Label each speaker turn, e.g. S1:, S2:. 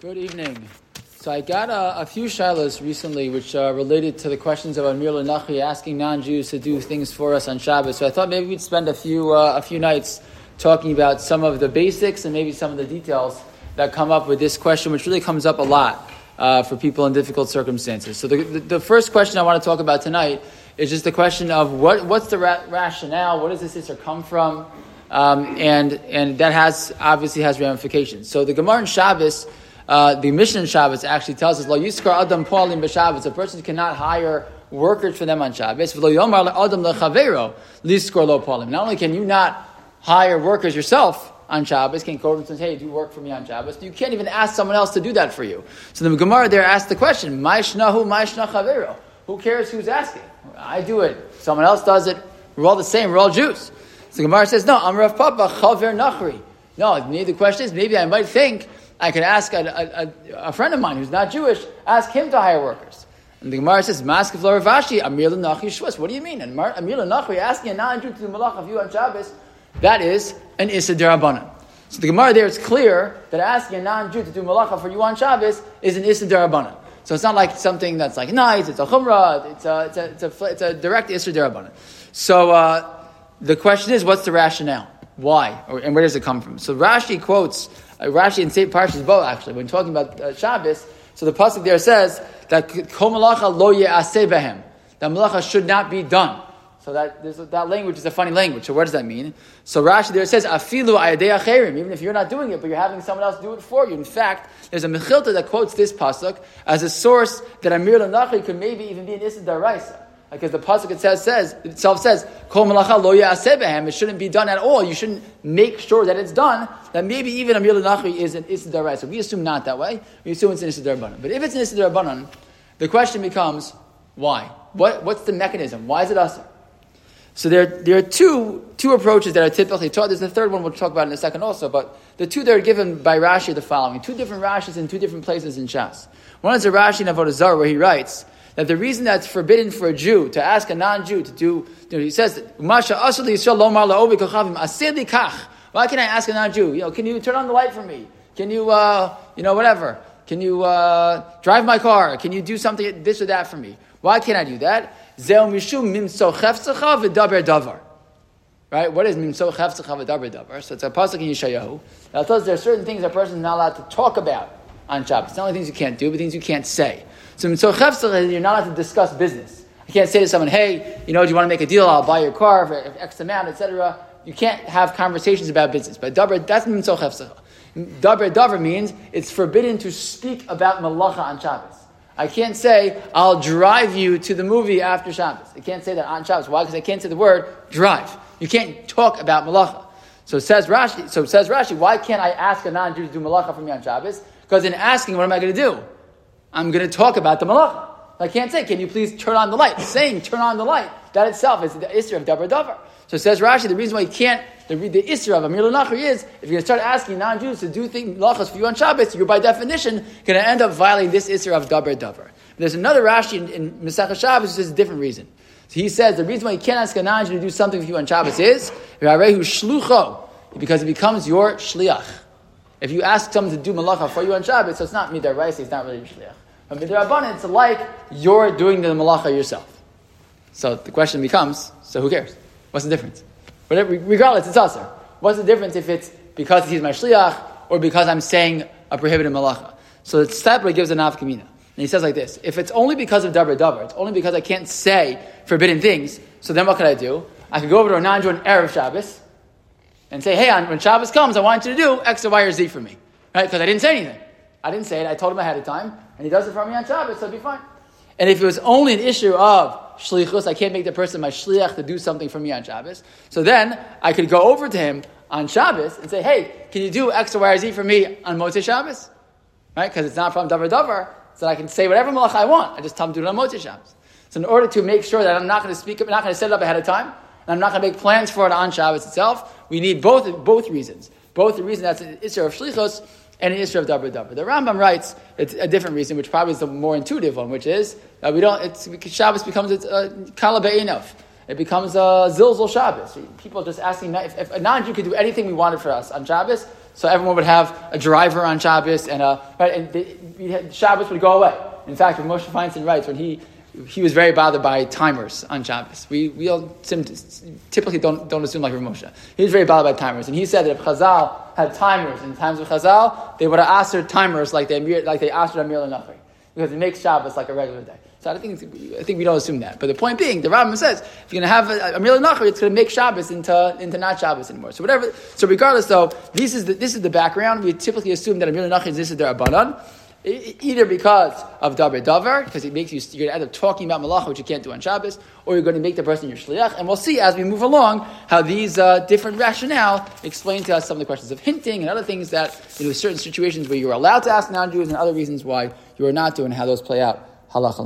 S1: Good evening. So I got a, a few shilas recently, which are related to the questions of Amira L'Nachri asking non-Jews to do things for us on Shabbos. So I thought maybe we'd spend a few uh, a few nights talking about some of the basics and maybe some of the details that come up with this question, which really comes up a lot uh, for people in difficult circumstances. So the, the, the, first question I want to talk about tonight is just the question of what, what's the ra- rationale? What does this answer come from? Um, and and that has obviously has ramifications. So the Gemara in Shabbos uh, the Mishnah in Shabbos actually tells us, "Lo yiskar adam poalim b'Shabbos." A person cannot hire workers for them on Shabbos. V'lo yomar adam lechavero liskor lo poalim. Not only can you not hire workers yourself on Shabbos, can't go and say, "Hey, do work for me on Shabbos." You can't even ask someone else to do that for you. So the Gemara there asks the question, "Ma'ishnahu ma'ishna chavero." Who cares who's asking? I do it. Someone else does it. We're all the same. We're all Jews. So Gemara says, "No, I'm Rav Papa chaver nachri." No, the question is maybe I might think I could ask a, a, a, friend of mine who's not Jewish, ask him to hire workers. And the Gemara says, Maskef Ravashi, Amira L'Nachri Shvus. What do you mean? And Amira L'Nachri asking a non-Jew to do malach of you on Shabbos, that is an Issa Derabanan. So the Gemara there, it's clear that asking a non-Jew to do malacha for you on Shabbos is an Issa Derabanan. So it's not like something that's like nice, it's a chumrah, it's a, it's a, it's a, it's a direct Issa Derabanan. So uh, the question is, what's the rationale? Why? And where does it come from? So Rashi quotes uh, Rashi in St. Parshas Bo, actually, when talking about uh, Shabbos, so the pasuk there says that kol malacha lo ye'aseh that malacha should not be done. So that that language is a funny language. So what does that mean? So Rashi there says afilu. Even if you're not doing it, but you're having someone else do it for you. In fact, there's a mechilta that quotes this pasuk as a source that Amir Lanachi could maybe even be an Issa Daraisa. Because the pasuk it says says itself says kol malacha lo. It shouldn't be done at all. You shouldn't make sure that it's done. That maybe even a nachri is an isidar So we assume not that way. We assume it's an isidar But if it's an isidar the question becomes why? What, what's the mechanism? Why is it us? So there, there are two, two approaches that are typically taught. There's a third one we'll talk about in a second also, but the two that are given by Rashi are the following. Two different Rashis in two different places in Shas. One is a Rashi in Avodah Zarah where he writes that the reason that's forbidden for a Jew to ask a non-Jew to do, you know, he says, Masha lomar. Why can I ask a non-Jew? You know, can you turn on the light for me? Can you, uh, you know, whatever? Can you uh, drive my car? Can you do something this or that for me? Why can't I do that? Zeu mishum davar. Right? What is mimso chefzecha v'daber davar? So it's a pasuk in Yeshayahu. Now it tells there are certain things a person is not allowed to talk about on Shabbos. It's not only things you can't do, but things you can't say. So mitzvah chefzach, you're not allowed to discuss business. You can't say to someone, hey, you know, do you want to make a deal? I'll buy your car for X amount, etc. You can't have conversations about business. But that's mitzvah chefzach. Dabar davar means it's forbidden to speak about malacha on Shabbos. I can't say, I'll drive you to the movie after Shabbos. I can't say that on Shabbos. Why? Because I can't say the word drive. You can't talk about malacha. So says Rashi, so says Rashi, why can't I ask a non-Jew to do malacha for me on Shabbos? Because in asking, what am I going to do? I'm going to talk about the malacha. I can't say, can you please turn on the light? Saying turn on the light, that itself is the Isra of Dabar Davar. So says Rashi, the reason why you can't, the, the Isra of Amir Nachri is, if you're going to start asking non-Jews to do things, lachas for you on Shabbos, you're by definition going to end up violating this Isra of Dabar Davar. There's another Rashi in, in Mesach Shabbos who says a different reason. So he says the reason why you can't ask a non-Jew to do something for you on Shabbos is, because it becomes your shliach. If you ask someone to do malacha for you on Shabbos, so it's not midar raisi, it's not really shliach. But midrabanan, it's like you're doing the malacha yourself. So the question becomes: So who cares? What's the difference? Whatever, regardless, it's aser. What's the difference if it's because he's my shliach or because I'm saying a prohibited malacha? So the separate gives an avkamina. And he says like this: If it's only because of dabar dabar, it's only because I can't say forbidden things. So then what can I do? I can go over to a non-Jew on erev Shabbos and say, "Hey, when Shabbos comes, I want you to do X or Y or Z for me," right? Because I didn't say anything. I didn't say it. I told him ahead of time, and he does it for me on Shabbos, so it'll be fine. And if it was only an issue of shlichus, I can't make the person my shliach to do something for me on Shabbos. So then I could go over to him on Shabbos and say, "Hey, can you do X or Y or Z for me on Motzei Shabbos?" Right? Because it's not from davar davar, so I can say whatever malach I want. I just tell him to do it on Motzei Shabbos. So in order to make sure that I'm not going to speak, I'm not going to set it up ahead of time, and I'm not going to make plans for it on Shabbos itself, we need both both reasons. Both the reason that's an issue of shlichus and an issue of dabar dabar. The Rambam writes it's a different reason, which probably is the more intuitive one, which is that we don't. It's Shabbos becomes a kala It becomes a zilzal Shabbos. People just asking if, if a non-Jew could do anything we wanted for us on Shabbos, So everyone would have a driver on Shabbos, and, a, right, and the, Shabbos would go away. In fact, when Moshe Feinstein writes, when he he was very bothered by timers on Shabbos. We, we all typically don't, don't assume like Rav. He was very bothered by timers. And he said that if Chazal had timers in times of Chazal, they would have asked timers like they, like they asked Amir Nachri. Because it makes Shabbos like a regular day. So I think, I think we don't assume that. But the point being, the Rambam says, if you're going to have a, a Nachri, it's going to make Shabbos into, into not Shabbos anymore. So whatever, so regardless though, this is the, this is the background. We typically assume that a Mila Nachri, this is their Abanan. Either because of davar davar, because it makes you you're going to end up talking about malacha, which you can't do on Shabbos, or you're going to make the person your shliach. And we'll see as we move along how these uh, different rationale explain to us some of the questions of hinting and other things that you know certain situations where you're allowed to ask non-Jews and other reasons why you are not doing how those play out. Halacha